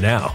now.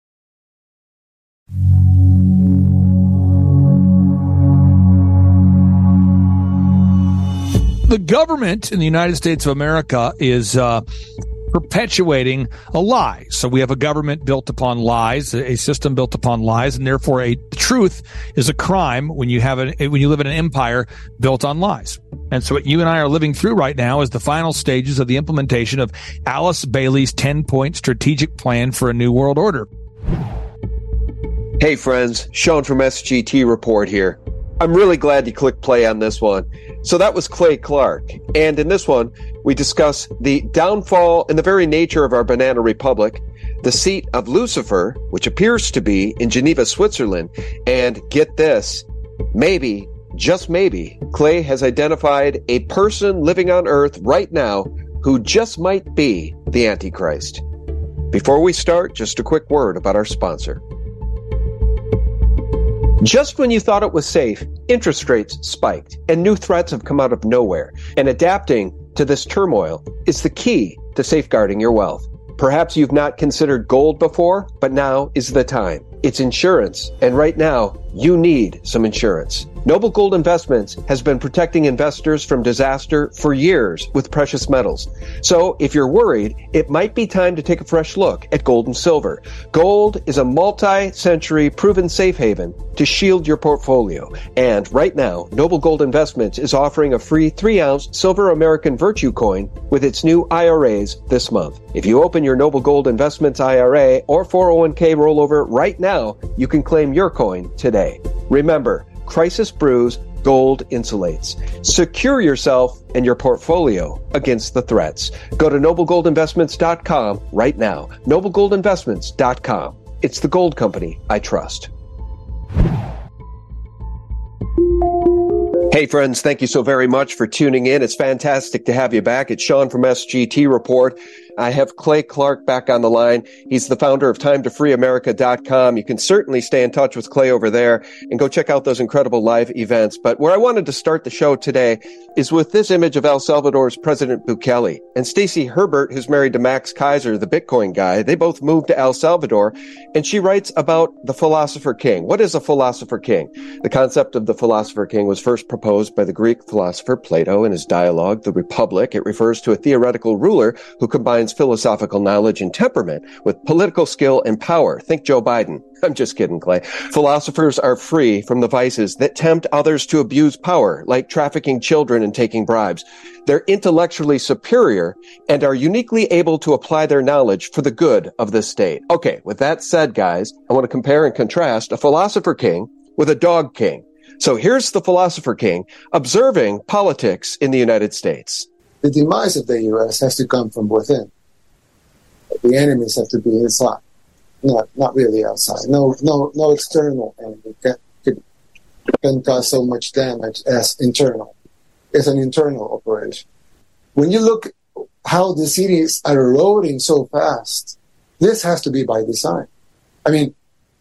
The government in the United States of America is uh, perpetuating a lie. So we have a government built upon lies, a system built upon lies, and therefore a truth is a crime when you have an when you live in an empire built on lies. And so what you and I are living through right now is the final stages of the implementation of Alice Bailey's 10 point strategic plan for a new world order. Hey friends, Sean from SGT Report here. I'm really glad you clicked play on this one. So that was Clay Clark. And in this one, we discuss the downfall and the very nature of our banana republic, the seat of Lucifer, which appears to be in Geneva, Switzerland. And get this, maybe, just maybe, Clay has identified a person living on earth right now who just might be the Antichrist. Before we start, just a quick word about our sponsor. Just when you thought it was safe, interest rates spiked and new threats have come out of nowhere. And adapting to this turmoil is the key to safeguarding your wealth. Perhaps you've not considered gold before, but now is the time. It's insurance, and right now, you need some insurance. Noble Gold Investments has been protecting investors from disaster for years with precious metals. So if you're worried, it might be time to take a fresh look at gold and silver. Gold is a multi-century proven safe haven to shield your portfolio. And right now, Noble Gold Investments is offering a free three ounce silver American Virtue coin with its new IRAs this month. If you open your Noble Gold Investments IRA or 401k rollover right now, you can claim your coin today. Remember, crisis brews, gold insulates. Secure yourself and your portfolio against the threats. Go to noblegoldinvestments.com right now. noblegoldinvestments.com. It's the gold company I trust. Hey friends, thank you so very much for tuning in. It's fantastic to have you back. It's Sean from SGT Report. I have Clay Clark back on the line. He's the founder of TimeToFreeAmerica.com. You can certainly stay in touch with Clay over there and go check out those incredible live events. But where I wanted to start the show today is with this image of El Salvador's President Bukele and Stacy Herbert, who's married to Max Keiser, the Bitcoin guy. They both moved to El Salvador and she writes about the philosopher king. What is a philosopher king? The concept of the philosopher king was first proposed by the Greek philosopher Plato in his dialogue, The Republic. It refers to a theoretical ruler who combines philosophical knowledge and temperament with political skill and power. Think Joe Biden. I'm just kidding, Clay. Philosophers are free from the vices that tempt others to abuse power, like trafficking children and taking bribes. They're intellectually superior and are uniquely able to apply their knowledge for the good of the state. Okay, with that said, guys, I want to compare and contrast a philosopher king with a dog king. So here's the philosopher king observing politics in the United States. The demise of the U.S. has to come from within. The enemies have to be inside, not not really outside. No, no, no external enemy can, can, cause so much damage as internal. It's an internal operation. When you look how the cities are eroding so fast, this has to be by design. I mean,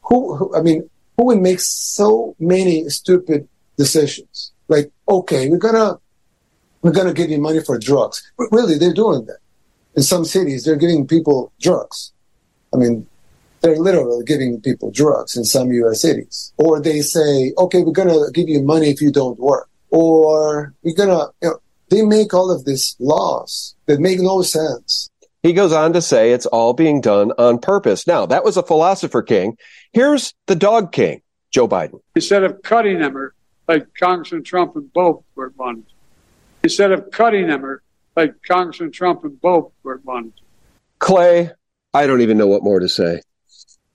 who, who I mean, who would make so many stupid decisions? Like, okay, we're gonna we're gonna give you money for drugs. But really, they're doing that. In some cities, they're giving people drugs. I mean, they're literally giving people drugs in some U.S. cities. Or they say, okay, we're gonna give you money if you don't work. Or we're gonna, you know, they make all of these laws that make no sense. He goes on to say it's all being done on purpose. Now, that was a philosopher king. Here's the dog king, Joe Biden. Instead of cutting them, or like Congressman Trump and both were wanted. Instead of cutting them, or like Congressman Trump and both were wanted. Clay, I don't even know what more to say.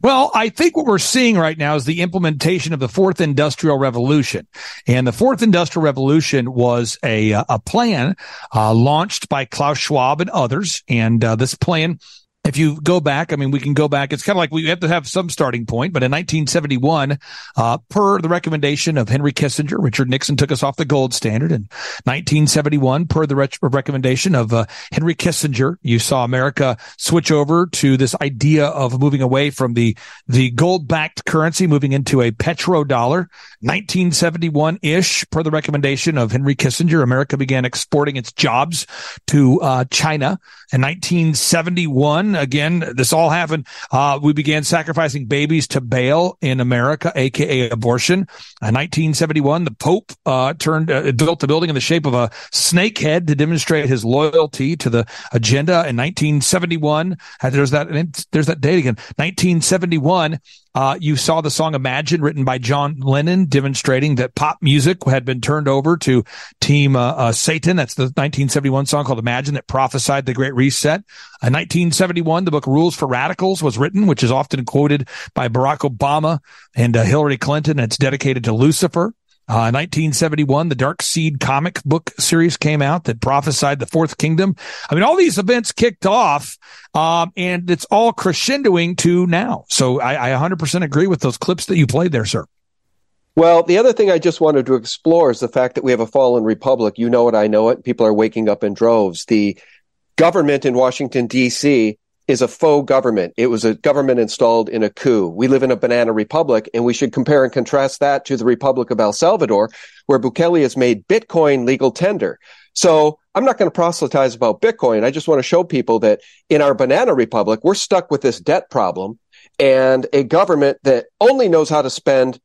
Well, I think what we're seeing right now is the implementation of the fourth industrial revolution. And the fourth industrial revolution was a, a plan uh, launched by Klaus Schwab and others. And uh, this plan if you go back, I mean, we can go back. It's kind of like we have to have some starting point. But in 1971, uh, per the recommendation of Henry Kissinger, Richard Nixon took us off the gold standard. In 1971, per the re- recommendation of uh, Henry Kissinger, you saw America switch over to this idea of moving away from the the gold backed currency, moving into a petrodollar. 1971 ish, per the recommendation of Henry Kissinger, America began exporting its jobs to uh, China. In 1971, again, this all happened. Uh, we began sacrificing babies to Baal in America, aka abortion. In 1971, the Pope uh, turned uh, built a building in the shape of a snake head to demonstrate his loyalty to the agenda. In 1971, there's that there's that date again. 1971, uh, you saw the song Imagine written by John Lennon demonstrating that pop music had been turned over to Team uh, uh, Satan. That's the 1971 song called Imagine that prophesied the Great Reset. In 1971, the book Rules for Radicals was written, which is often quoted by Barack Obama and uh, Hillary Clinton. It's dedicated to Lucifer. Uh, 1971, the Dark Seed comic book series came out that prophesied the fourth kingdom. I mean, all these events kicked off, um, and it's all crescendoing to now. So I, I 100% agree with those clips that you played there, sir. Well, the other thing I just wanted to explore is the fact that we have a fallen republic. You know it, I know it. People are waking up in droves. The government in Washington, D.C is a faux government. It was a government installed in a coup. We live in a banana republic and we should compare and contrast that to the Republic of El Salvador, where Bukele has made Bitcoin legal tender. So I'm not going to proselytize about Bitcoin. I just want to show people that in our banana republic, we're stuck with this debt problem and a government that only knows how to spend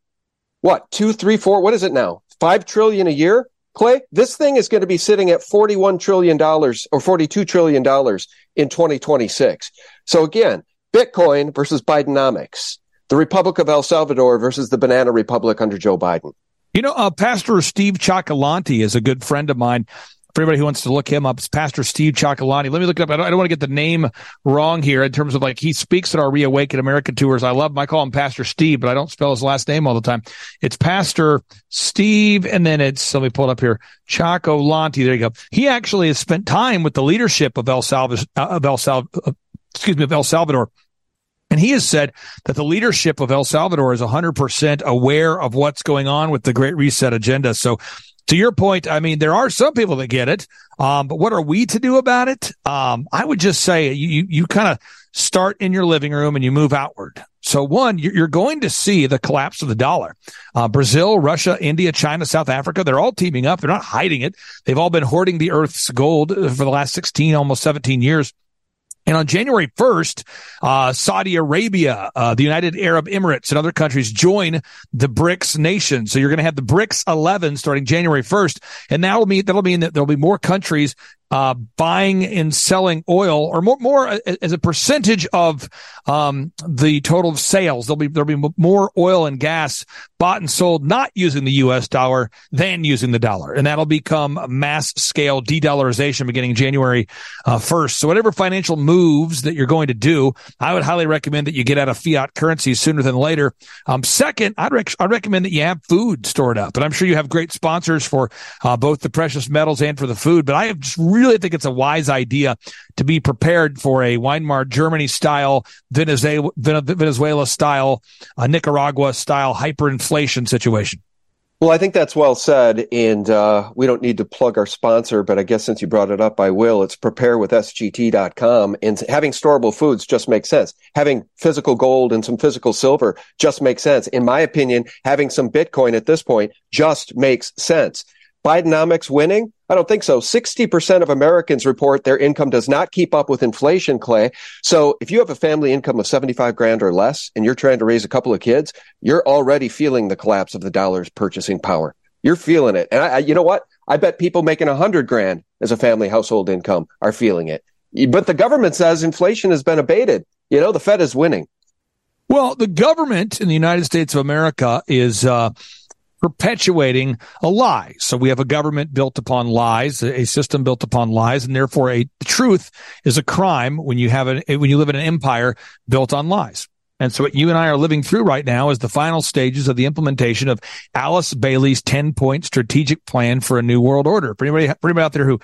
what two, three, four, what is it now? Five trillion a year? Clay, this thing is going to be sitting at $41 trillion or $42 trillion in 2026. So again, Bitcoin versus Bidenomics, the Republic of El Salvador versus the Banana Republic under Joe Biden. You know, uh, Pastor Steve Cioccolanti is a good friend of mine for anybody who wants to look him up, it's Pastor Steve Cioccolanti. Let me look it up. I don't, I don't, want to get the name wrong here in terms of like he speaks at our Reawaken America tours. I love him. I call him Pastor Steve, but I don't spell his last name all the time. It's Pastor Steve, and then it's let me pull it up here. Cioccolanti. There you go. He actually has spent time with the leadership of El Salvador, uh, of El Salvador, uh, excuse me, of El Salvador. And he has said that the leadership of El Salvador is 100% aware of what's going on with the Great Reset agenda. So to your point, I mean, there are some people that get it, um, but what are we to do about it? Um, I would just say you, you, kind of start in your living room and you move outward. So one, you're going to see the collapse of the dollar. Uh, Brazil, Russia, India, China, South Africa, they're all teaming up. They're not hiding it. They've all been hoarding the earth's gold for the last 16, almost 17 years. And on January 1st, uh, Saudi Arabia, uh, the United Arab Emirates, and other countries join the BRICS nation. So you're going to have the BRICS 11 starting January 1st. And that'll mean, that'll mean that there'll be more countries uh, buying and selling oil, or more, more as a percentage of um, the total of sales. There'll be there'll be more oil and gas bought and sold not using the U.S. dollar than using the dollar, and that'll become mass scale de-dollarization beginning January uh, first. so whatever financial moves that you're going to do, I would highly recommend that you get out of fiat currency sooner than later. Um, second, I'd rec- I'd recommend that you have food stored up, and I'm sure you have great sponsors for uh, both the precious metals and for the food, but I have just really really think it's a wise idea to be prepared for a Weimar Germany style, Venezuela, style, Nicaragua style hyperinflation situation. Well, I think that's well said. And uh, we don't need to plug our sponsor, but I guess since you brought it up, I will. It's preparewithsgt.com. And having storable foods just makes sense. Having physical gold and some physical silver just makes sense. In my opinion, having some Bitcoin at this point just makes sense. Bidenomics winning? I don't think so. 60% of Americans report their income does not keep up with inflation, Clay. So if you have a family income of 75 grand or less and you're trying to raise a couple of kids, you're already feeling the collapse of the dollar's purchasing power. You're feeling it. And I, I, you know what? I bet people making a hundred grand as a family household income are feeling it. But the government says inflation has been abated. You know, the Fed is winning. Well, the government in the United States of America is, uh, perpetuating a lie. So we have a government built upon lies, a system built upon lies, and therefore a truth is a crime when you have an, when you live in an empire built on lies. And so what you and I are living through right now is the final stages of the implementation of Alice Bailey's 10 point strategic plan for a new world order. For anybody, for anybody out there who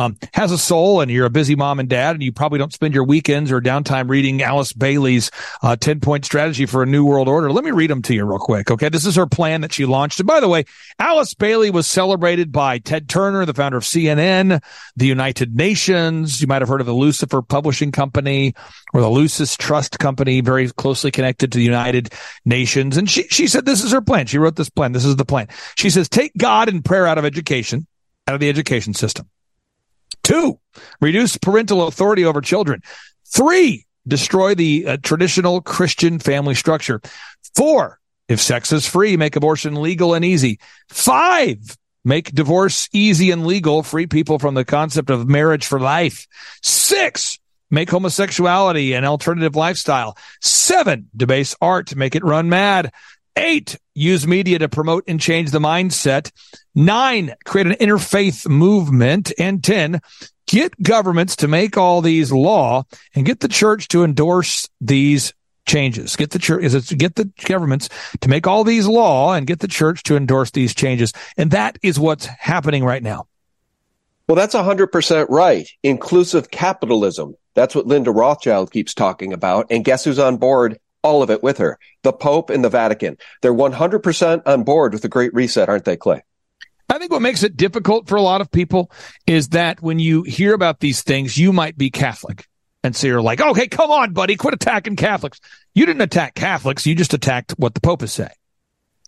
um, has a soul and you're a busy mom and dad and you probably don't spend your weekends or downtime reading Alice Bailey's uh, 10 point strategy for a new world order. Let me read them to you real quick. Okay. This is her plan that she launched. And by the way, Alice Bailey was celebrated by Ted Turner, the founder of CNN, the United Nations. You might have heard of the Lucifer Publishing Company or the Lucis Trust Company, very closely connected to the United Nations. And she, she said this is her plan. She wrote this plan. This is the plan. She says, take God and prayer out of education, out of the education system. Two, reduce parental authority over children. Three, destroy the uh, traditional Christian family structure. Four, if sex is free, make abortion legal and easy. Five, make divorce easy and legal, free people from the concept of marriage for life. Six, make homosexuality an alternative lifestyle. Seven, debase art, make it run mad. Eight, use media to promote and change the mindset. Nine, create an interfaith movement. And 10, get governments to make all these law and get the church to endorse these changes. Get the church, is get the governments to make all these law and get the church to endorse these changes. And that is what's happening right now. Well, that's 100% right. Inclusive capitalism. That's what Lynn de Rothschild keeps talking about. And guess who's on board? All of it with her. The Pope and the Vatican. They're 100% on board with the Great Reset, aren't they, Clay? I think what makes it difficult for a lot of people is that when you hear about these things, you might be Catholic. And so you're like, okay, come on, buddy, quit attacking Catholics. You didn't attack Catholics. You just attacked what the Pope is saying.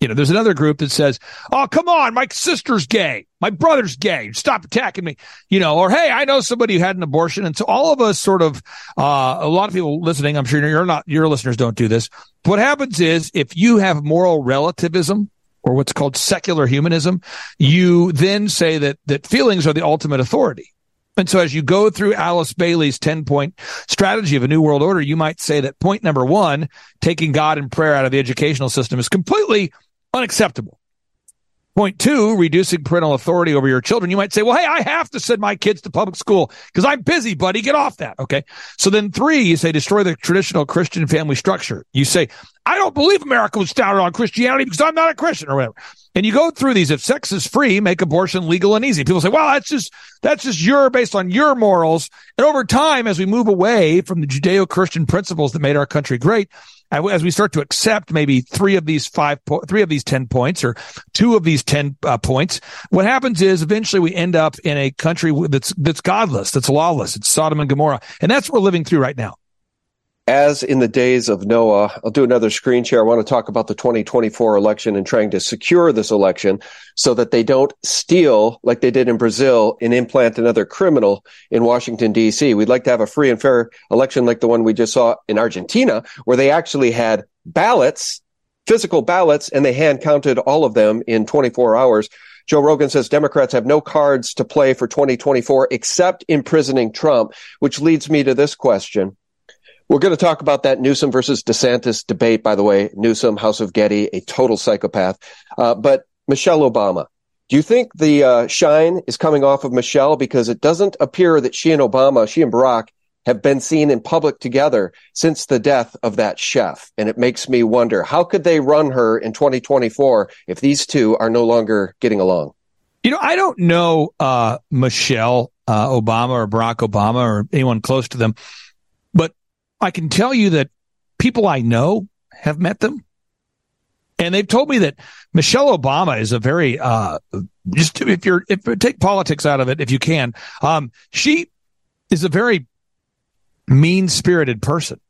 You know, there's another group that says, "Oh, come on, my sister's gay, my brother's gay. Stop attacking me." You know, or hey, I know somebody who had an abortion, and so all of us sort of, uh, a lot of people listening. I'm sure you're not, your listeners don't do this. What happens is if you have moral relativism or what's called secular humanism, you then say that that feelings are the ultimate authority. And so as you go through Alice Bailey's 10 point strategy of a new world order, you might say that point number one, taking God and prayer out of the educational system is completely Unacceptable. Point two, reducing parental authority over your children. You might say, well, hey, I have to send my kids to public school because I'm busy, buddy. Get off that. Okay. So then three, you say destroy the traditional Christian family structure. You say, I don't believe America was founded on Christianity because I'm not a Christian or whatever. And you go through these. If sex is free, make abortion legal and easy. People say, well, that's just, that's just your based on your morals. And over time, as we move away from the Judeo-Christian principles that made our country great, as we start to accept maybe three of these five, po- three of these 10 points or two of these 10 uh, points, what happens is eventually we end up in a country that's, that's godless, that's lawless. It's Sodom and Gomorrah. And that's what we're living through right now as in the days of Noah, I'll do another screen share. I want to talk about the 2024 election and trying to secure this election so that they don't steal like they did in Brazil and implant another criminal in Washington, D.C. We'd like to have a free and fair election like the one we just saw in Argentina, where they actually had ballots, physical ballots, and they hand counted all of them in 24 hours. Joe Rogan says Democrats have no cards to play for 2024 except imprisoning Trump, which leads me to this question. We're going to talk about that Newsom versus DeSantis debate, by the way. Newsom, House of Getty, a total psychopath. Uh, but Michelle Obama, do you think the uh, shine is coming off of Michelle? Because it doesn't appear that she and Obama, she and Barack, have been seen in public together since the death of that chef. And it makes me wonder how could they run her in 2024 if these two are no longer getting along? You know, I don't know uh, Michelle uh, Obama or Barack Obama or anyone close to them, I can tell you that people I know have met them. And they've told me that Michelle Obama is a very, uh, just if you're, if take politics out of it, if you can, um, she is a very mean spirited person.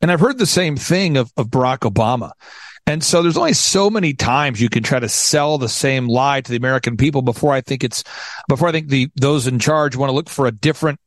And I've heard the same thing of, of Barack Obama. And so there's only so many times you can try to sell the same lie to the American people before I think it's, before I think the, those in charge want to look for a different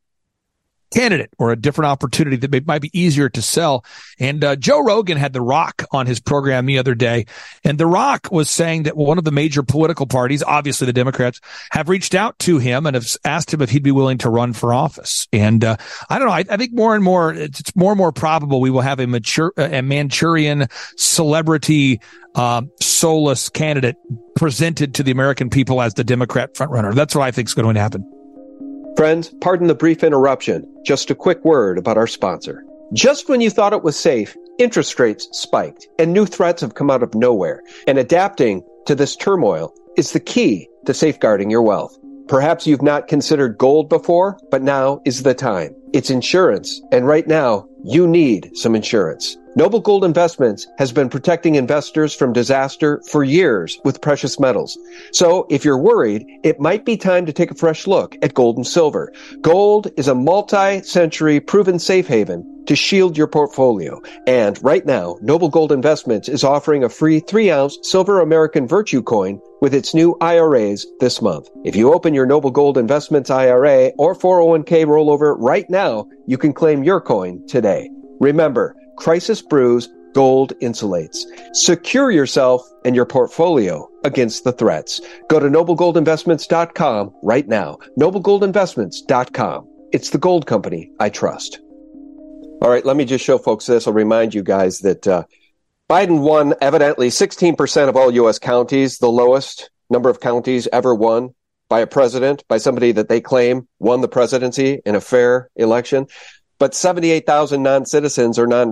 candidate or a different opportunity that might be easier to sell. And uh, Joe Rogan had The Rock on his program the other day, and The Rock was saying that one of the major political parties, obviously the Democrats, have reached out to him and have asked him if he'd be willing to run for office. And uh, I don't know. I, I, think more and more, it's, more and more probable we will have a mature, a Manchurian celebrity, uh, soulless candidate presented to the American people as the Democrat frontrunner. That's what I think is going to happen. Friends, pardon the brief interruption. Just a quick word about our sponsor. Just when you thought it was safe, interest rates spiked and new threats have come out of nowhere. And adapting to this turmoil is the key to safeguarding your wealth. Perhaps you've not considered gold before, but now is the time. It's insurance, and right now, you need some insurance. Noble Gold Investments has been protecting investors from disaster for years with precious metals. So if you're worried, it might be time to take a fresh look at gold and silver. Gold is a multi-century proven safe haven to shield your portfolio. And right now, Noble Gold Investments is offering a free three ounce silver American Virtue coin with its new IRAs this month. If you open your Noble Gold Investments IRA or 401k rollover right now, you can claim your coin today. Remember, crisis brews, gold insulates. Secure yourself and your portfolio against the threats. Go to noblegoldinvestments.com right now. noblegoldinvestments.com. It's the gold company I trust. All right, let me just show folks this. I'll remind you guys that uh, Biden won evidently 16% of all U.S. counties, the lowest number of counties ever won by a president, by somebody that they claim won the presidency in a fair election. But 78,000 non citizens or non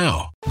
now.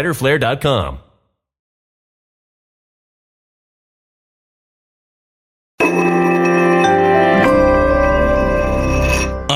fighterflare.com.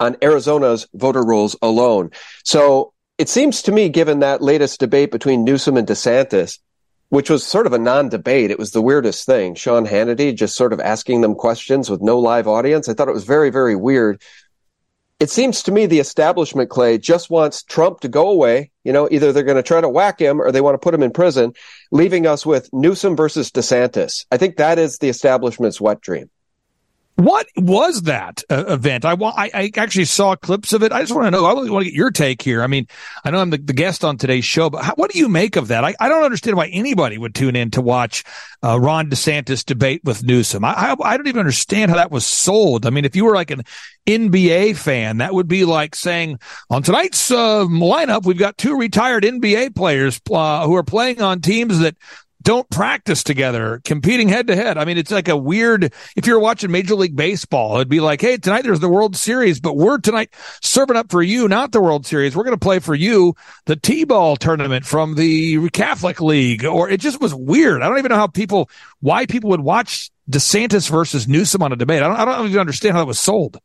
on Arizona's voter rolls alone. So it seems to me, given that latest debate between Newsom and DeSantis, which was sort of a non-debate, it was the weirdest thing. Sean Hannity just sort of asking them questions with no live audience. I thought it was very, very weird. It seems to me the establishment, Clay, just wants Trump to go away. You know, either they're going to try to whack him or they want to put him in prison, leaving us with Newsom versus DeSantis. I think that is the establishment's wet dream. What was that uh, event? I, I, I actually saw clips of it. I just want to know. I really want to get your take here. I mean, I know I'm the, the guest on today's show, but how, what do you make of that? I, I don't understand why anybody would tune in to watch uh, Ron DeSantis debate with Newsom. I, I, I don't even understand how that was sold. I mean, if you were like an NBA fan, that would be like saying on tonight's uh, lineup, we've got two retired NBA players uh, who are playing on teams that don't practice together, competing head to head. I mean, it's like a weird, if you're watching Major League Baseball, it'd be like, hey, tonight there's the World Series, but we're tonight serving up for you, not the World Series. We're going to play for you the T-ball tournament from the Catholic League. Or it just was weird. I don't even know how people, why people would watch DeSantis versus Newsom on a debate. I don't, I don't even understand how that was sold.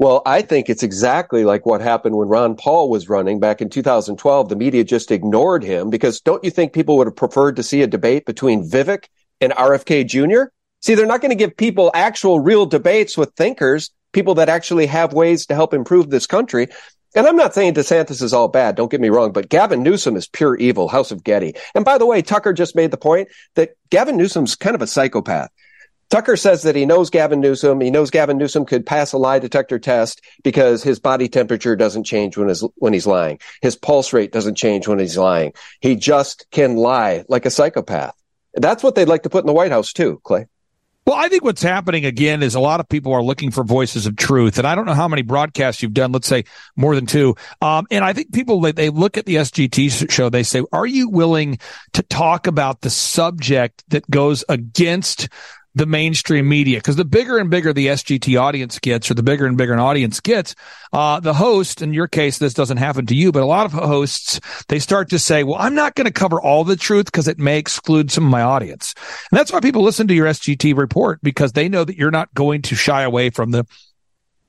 Well, I think it's exactly like what happened when Ron Paul was running back in 2012. The media just ignored him because don't you think people would have preferred to see a debate between Vivek and RFK Jr.? See, they're not going to give people actual real debates with thinkers, people that actually have ways to help improve this country. And I'm not saying DeSantis is all bad. Don't get me wrong, but Gavin Newsom is pure evil, House of Getty. And by the way, Tucker just made the point that Gavin Newsom's kind of a psychopath. Tucker says that he knows Gavin Newsom. He knows Gavin Newsom could pass a lie detector test because his body temperature doesn't change when his, when he's lying. His pulse rate doesn't change when he's lying. He just can lie like a psychopath. That's what they'd like to put in the White House too, Clay. Well, I think what's happening again is a lot of people are looking for voices of truth, and I don't know how many broadcasts you've done. Let's say more than two. Um, and I think people they, they look at the SGT show, they say, "Are you willing to talk about the subject that goes against the mainstream media because the bigger and bigger the SGT audience gets, or the bigger and bigger an audience gets, uh, the host, in your case, this doesn't happen to you, but a lot of hosts, they start to say, well, I'm not going to cover all the truth because it may exclude some of my audience. And that's why people listen to your SGT report because they know that you're not going to shy away from the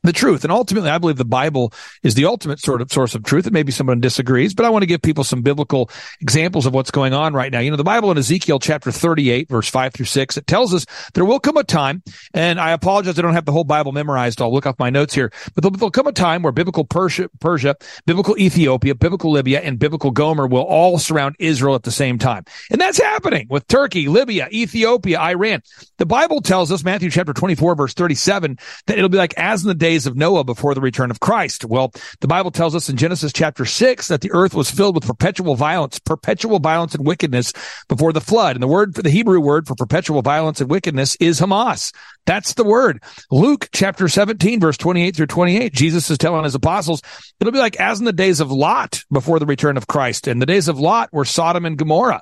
the truth. And ultimately, I believe the Bible is the ultimate sort of source of truth. And maybe someone disagrees, but I want to give people some biblical examples of what's going on right now. You know, the Bible in Ezekiel chapter 38, verse 5 through 6, it tells us there will come a time, and I apologize, I don't have the whole Bible memorized. I'll look off my notes here, but there'll, there'll come a time where biblical Persia, Persia, biblical Ethiopia, biblical Libya, and biblical Gomer will all surround Israel at the same time. And that's happening with Turkey, Libya, Ethiopia, Iran. The Bible tells us, Matthew chapter 24, verse 37, that it'll be like as in the days of Noah before the return of Christ. Well, the Bible tells us in Genesis chapter 6 that the earth was filled with perpetual violence, perpetual violence and wickedness before the flood. And the word for the Hebrew word for perpetual violence and wickedness is Hamas. That's the word. Luke chapter 17, verse 28 through 28. Jesus is telling his apostles, it'll be like as in the days of Lot before the return of Christ. And the days of Lot were Sodom and Gomorrah.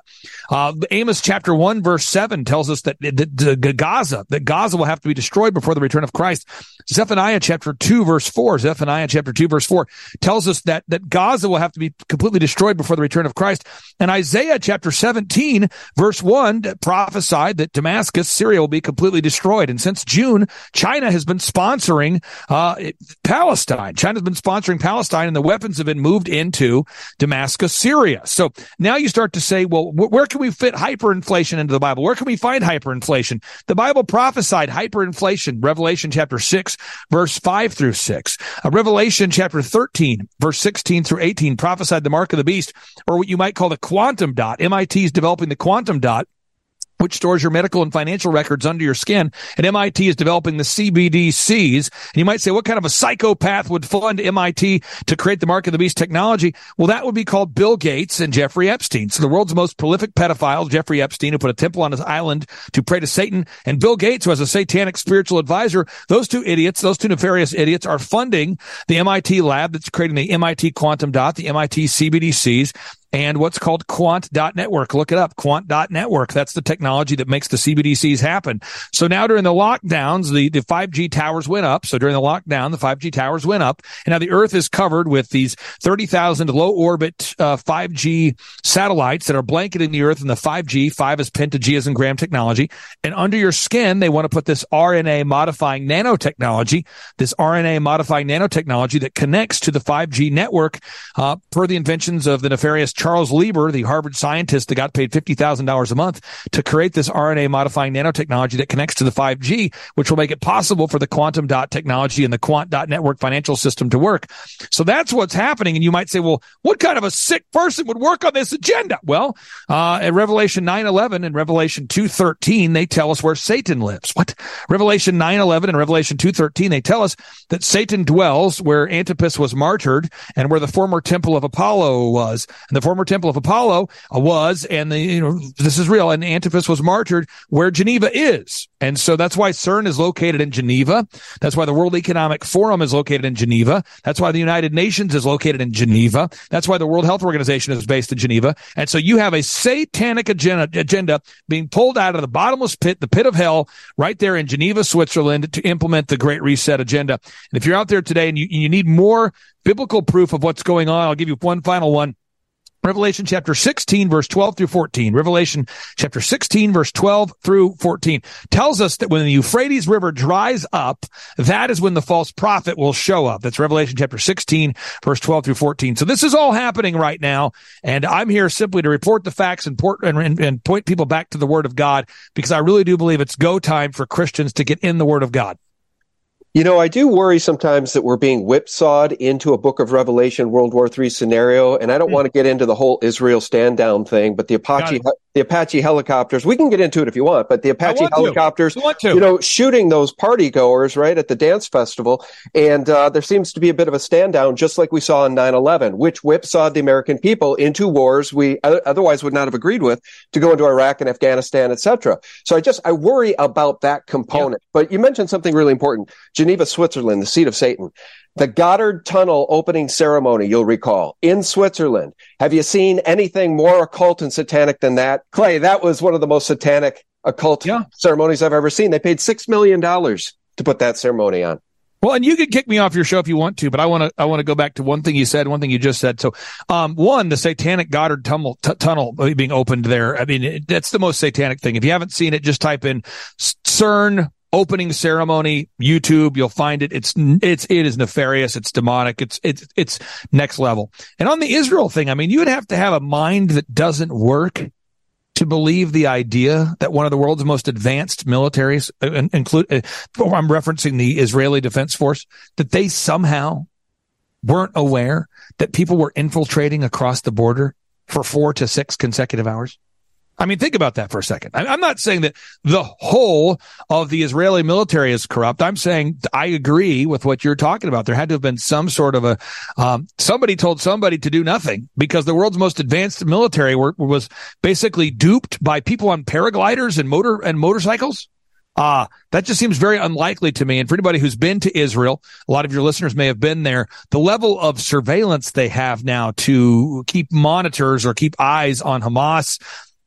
Uh, Amos chapter 1, verse 7 tells us that, that Gaza, that Gaza will have to be destroyed before the return of Christ. Zephaniah chapter 2, verse 4, Zephaniah chapter 2, verse 4 tells us that, that Gaza will have to be completely destroyed before the return of Christ. And Isaiah chapter 17, verse 1 prophesied that Damascus, Syria will be completely destroyed. And since June, China has been sponsoring uh, Palestine. China's been sponsoring Palestine, and the weapons have been moved into Damascus, Syria. So now you start to say, well, wh- where can we fit hyperinflation into the Bible? Where can we find hyperinflation? The Bible prophesied hyperinflation, Revelation chapter 6, verse 5 through 6. Uh, Revelation chapter 13, verse 16 through 18 prophesied the mark of the beast, or what you might call the quantum dot. MIT is developing the quantum dot which stores your medical and financial records under your skin. And MIT is developing the CBDCs. And you might say, what kind of a psychopath would fund MIT to create the mark of the beast technology? Well, that would be called Bill Gates and Jeffrey Epstein. So the world's most prolific pedophile, Jeffrey Epstein, who put a temple on his island to pray to Satan, and Bill Gates, who has a satanic spiritual advisor. Those two idiots, those two nefarious idiots are funding the MIT lab that's creating the MIT quantum dot, the MIT CBDCs and what's called quant.network. Look it up. Quant.network. That's the technology that makes the CBDCs happen. So now during the lockdowns, the, the 5G towers went up. So during the lockdown, the 5G towers went up. And now the earth is covered with these 30,000 low orbit uh, 5G satellites that are blanketing the earth in the 5G. Five is penta as in gram technology. And under your skin, they want to put this RNA modifying nanotechnology, this RNA modifying nanotechnology that connects to the 5G network, uh, per the inventions of the nefarious Charles Lieber, the Harvard scientist that got paid $50,000 a month to create this RNA modifying nanotechnology that connects to the 5G, which will make it possible for the quantum dot technology and the quant dot network financial system to work. So that's what's happening. And you might say, well, what kind of a sick person would work on this agenda? Well, uh, in Revelation 9-11 and Revelation 2.13, they tell us where Satan lives. What? Revelation 9-11 and Revelation 2.13, they tell us that Satan dwells where Antipas was martyred and where the former temple of Apollo was. And the former temple of Apollo uh, was, and the, you know, this is real, and Antipas was martyred where Geneva is. And so that's why CERN is located in Geneva. That's why the World Economic Forum is located in Geneva. That's why the United Nations is located in Geneva. That's why the World Health Organization is based in Geneva. And so you have a satanic agenda, agenda being pulled out of the bottomless pit, the pit of hell, right there in Geneva, Switzerland to implement the Great Reset agenda. And if you're out there today and you, you need more biblical proof of what's going on, I'll give you one final one. Revelation chapter 16 verse 12 through 14. Revelation chapter 16 verse 12 through 14 tells us that when the Euphrates River dries up, that is when the false prophet will show up. That's Revelation chapter 16 verse 12 through 14. So this is all happening right now. And I'm here simply to report the facts and, port, and, and point people back to the word of God because I really do believe it's go time for Christians to get in the word of God. You know, I do worry sometimes that we're being whipsawed into a book of Revelation World War III scenario, and I don't mm. want to get into the whole Israel stand down thing, but the Apache the Apache helicopters. We can get into it if you want, but the Apache helicopters, you know, shooting those party goers right at the dance festival. And uh, there seems to be a bit of a stand down, just like we saw in 9-11, which whipsawed the American people into wars we otherwise would not have agreed with to go into Iraq and Afghanistan, etc. So I just, I worry about that component. Yeah. But you mentioned something really important. Geneva, Switzerland, the seat of Satan. The Gotthard Tunnel opening ceremony, you'll recall, in Switzerland. Have you seen anything more occult and satanic than that? Clay, that was one of the most satanic occult yeah. ceremonies I've ever seen. They paid $6 million to put that ceremony on. Well, and you can kick me off your show if you want to, but I want to I want to go back to one thing you said, one thing you just said. So, um, one, the satanic Gotthard tunnel, t- tunnel being opened there. I mean, it, that's the most satanic thing. If you haven't seen it, just type in CERN opening ceremony youtube you'll find it. It's it's it is nefarious. It's demonic. It's it's it's next level. And on the israel thing i mean you would have to have a mind that doesn't work to believe the idea that one of the world's most advanced militaries uh, include uh, i'm referencing the israeli defense force that they somehow weren't aware that people were infiltrating across the border for 4 to 6 consecutive hours I mean, think about that for a second. I'm not saying that the whole of the Israeli military is corrupt. I'm saying I agree with what you're talking about. There had to have been some sort of a, um, somebody told somebody to do nothing because the world's most advanced military were, was basically duped by people on paragliders and motor and motorcycles. Ah, uh, that just seems very unlikely to me. And for anybody who's been to Israel, a lot of your listeners may have been there. The level of surveillance they have now to keep monitors or keep eyes on Hamas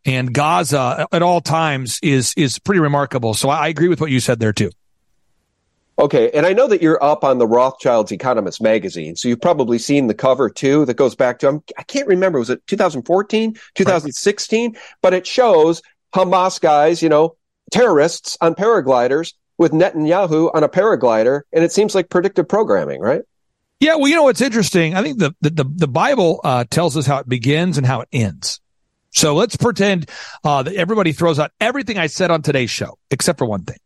and Gaza at all times is is pretty remarkable. So I agree with what you said there too. Okay, and I know that you're up on the Rothschild's Economist magazine, so you've probably seen the cover too. That goes back to I can't remember was it 2014, 2016, right. but it shows Hamas guys, you know, terrorists on paragliders with Netanyahu on a paraglider, and it seems like predictive programming, right? Yeah, well, you know what's interesting? I think the the the, the Bible uh, tells us how it begins and how it ends. So let's pretend uh, that everybody throws out everything I said on today's show, except for one thing.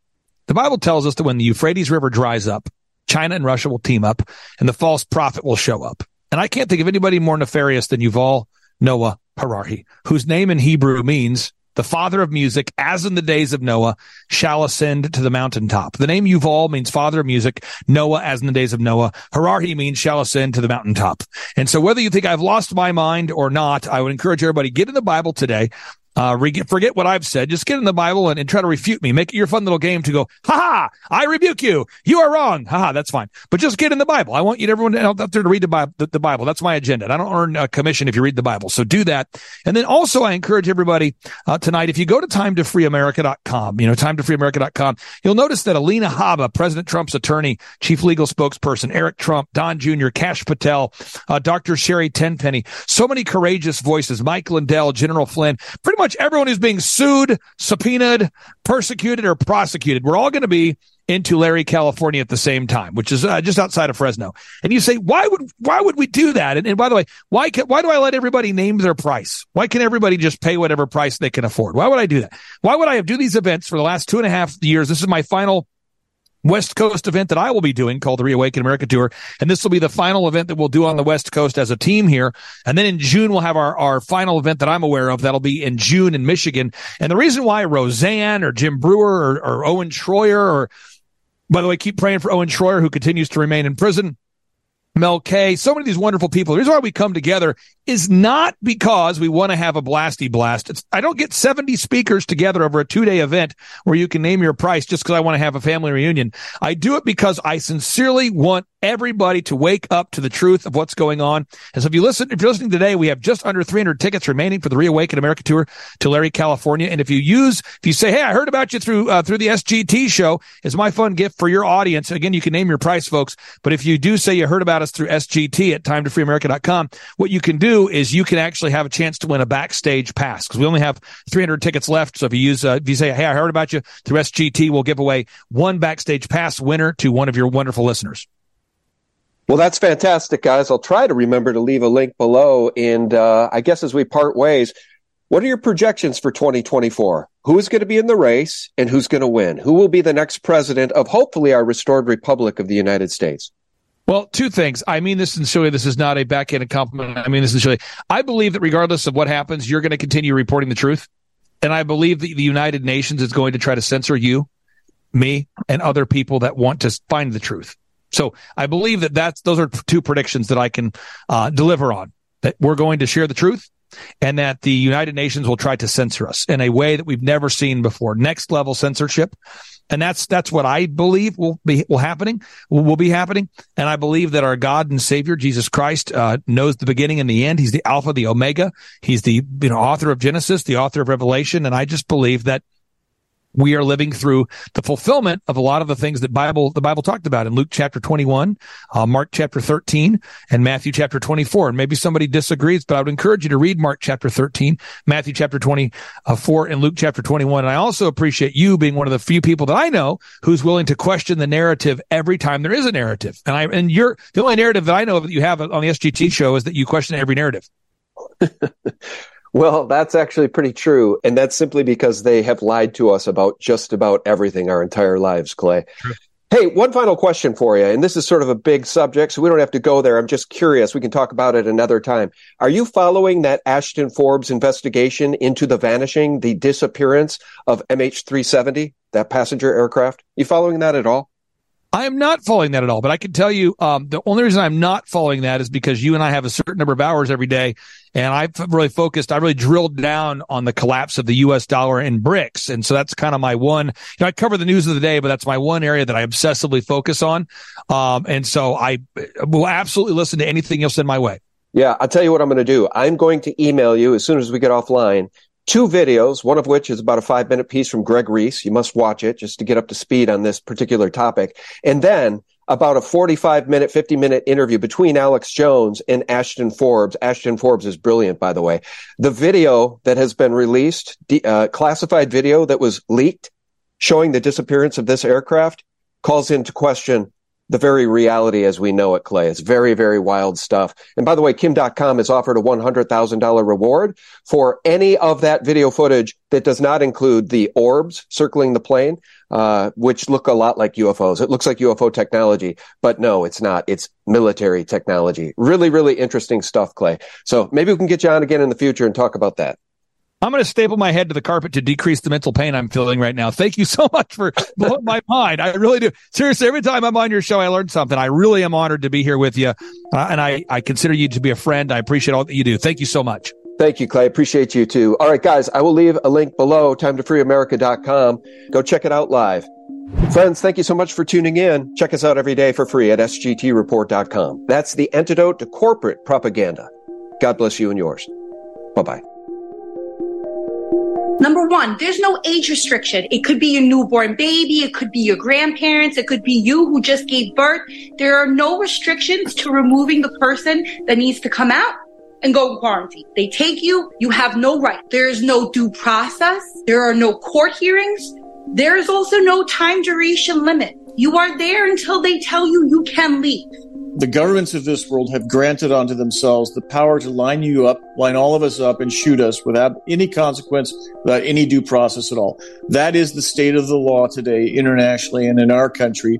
The Bible tells us that when the Euphrates River dries up, China and Russia will team up and the false prophet will show up. And I can't think of anybody more nefarious than Yuval Noah Harari, whose name in Hebrew means the father of music, as in the days of Noah, shall ascend to the mountaintop. The name Yuval means father of music. Noah, as in the days of Noah. Harari means shall ascend to the mountaintop. And so whether you think I've lost my mind or not, I would encourage everybody, get in the Bible today. Uh, forget what I've said. Just get in the Bible and, and, try to refute me. Make it your fun little game to go, ha ha, I rebuke you. You are wrong. Ha ha, that's fine. But just get in the Bible. I want you everyone out there to read the Bible, the, the Bible. That's my agenda. I don't earn a commission if you read the Bible. So do that. And then also I encourage everybody uh, tonight, if you go to timetofreeamerica.com, you know, timetofreeamerica.com, you'll notice that Alina Habba, President Trump's attorney, chief legal spokesperson, Eric Trump, Don Jr., Kash Patel, uh, Dr. Sherri Tenpenny, so many courageous voices, Mike Lindell, General Flynn, pretty much much everyone who's being sued, subpoenaed, persecuted, or prosecuted. We're all going to be in Tulare, California at the same time, which is uh, just outside of Fresno. And you say, why would, why would we do that? And, and by the way, why can, why do I let everybody name their price? Why can everybody just pay whatever price they can afford? Why would I do that? Why would I have do these events for the last two and a half years? This is my final West Coast event that I will be doing called the Reawaken America Tour. And this will be the final event that we'll do on the West Coast as a team here. And then in June, we'll have our, our final event that I'm aware of. That'll be in June in Michigan. And the reason why Roseanne or Jim Breuer or, or Owen Shroyer or, by the way, keep praying for Owen Shroyer, who continues to remain in prison. Mel K, so many of these wonderful people. The reason why we come together is not because we want to have a blasty blast. It's, I don't get 70 speakers together over a two day event where you can name your price just because I want to have a family reunion. I do it because I sincerely want everybody to wake up to the truth of what's going on. And so if you listen, if you're listening today, we have just under 300 tickets remaining for the Reawaken America Tour to Tulare, California. And if you use, if you say, Hey, I heard about you through, uh, through the SGT show is my fun gift for your audience. Again, you can name your price, folks. But if you do say you heard about us through SGT at time to freeamerica.com, what you can do is you can actually have a chance to win a backstage pass because we only have 300 tickets left. So if you use, uh, if you say, Hey, I heard about you through SGT, we'll give away one backstage pass winner to one of your wonderful listeners. Well, that's fantastic, guys. I'll try to remember to leave a link below. And uh, I guess as we part ways, what are your projections for 2024? Who is going to be in the race and who's going to win? Who will be the next president of hopefully our restored republic of the United States? Well, two things. I mean this sincerely. This is not a backhanded compliment. I mean this sincerely. I believe that regardless of what happens, you're going to continue reporting the truth. And I believe that the United Nations is going to try to censor you, me, and other people that want to find the truth. So I believe that that's those are two predictions that I can uh, deliver on. That we're going to share the truth, and that the United Nations will try to censor us in a way that we've never seen before. Next level censorship, and that's that's what I believe will be will happening will, be happening. And I believe that our God and Savior Jesus Christ uh, knows the beginning and the end. He's the Alpha, the Omega. He's the you know author of Genesis, the author of Revelation, and I just believe that we are living through the fulfillment of a lot of the things that Bible the Bible talked about in Luke chapter 21, uh, Mark chapter 13, and Matthew chapter 24. And maybe somebody disagrees, but I would encourage you to read Mark chapter 13, Matthew chapter 24, and Luke chapter 21. And I also appreciate you being one of the few people that I know who's willing to question the narrative every time there is a narrative. And I and you're the only narrative that I know that you have on the SGT show is that you question every narrative. Well, that's actually pretty true. And that's simply because they have lied to us about just about everything our entire lives, Clay. True. Hey, one final question for you. And this is sort of a big subject, so we don't have to go there. I'm just curious. We can talk about it another time. Are you following that Ashton Forbes investigation into the vanishing, the disappearance of MH370, that passenger aircraft? You following that at all? I am not following that at all, but I can tell you um, the only reason I'm not following that is because you and I have a certain number of hours every day, and I've really focused. I really drilled down on the collapse of the U.S. dollar and BRICS, and so that's kind of my one. You know, I cover the news of the day, but that's my one area that I obsessively focus on. Um, and so I will absolutely listen to anything you'll send my way. Yeah, I'll tell you what I'm going to do. I'm going to email you as soon as we get offline two videos, one of which is about a five minute piece from Greg Reese. You must watch it just to get up to speed on this particular topic. And then about a 45 minute, 50 minute interview between Alex Jones and Ashton Forbes. Ashton Forbes is brilliant, by the way. The video that has been released, uh, classified video that was leaked showing the disappearance of this aircraft calls into question the very reality as we know it, Clay. It's very, very wild stuff. And by the way, Kim Dotcom has offered a $100,000 reward for any of that video footage that does not include the orbs circling the plane, uh, which look a lot like UFOs. It looks like UFO technology, but no, it's not. It's military technology. Really, really interesting stuff, Clay. So maybe we can get you on again in the future and talk about that. I'm going to staple my head to the carpet to decrease the mental pain I'm feeling right now. Thank you so much for blowing my mind. I really do. Seriously, every time I'm on your show, I learn something. I really am honored to be here with you. Uh, and I, I consider you to be a friend. I appreciate all that you do. Thank you so much. Thank you, Clay. Appreciate you too. All right, guys, I will leave a link below, time to freeamerica.com. Go check it out live. Friends, thank you so much for tuning in. Check us out every day for free at sgtreport.com. That's the antidote to corporate propaganda. God bless you and yours. Bye bye. Number one, there's no age restriction. It could be your newborn baby. It could be your grandparents. It could be you who just gave birth. There are no restrictions to removing the person that needs to come out and go in quarantine. They take you. You have no right. There is no due process. There are no court hearings. There is also no time duration limit. You are there until they tell you you can leave. The governments of this world have granted unto themselves the power to line you up, line all of us up, and shoot us without any consequence, without any due process at all. That is the state of the law today, internationally and in our country.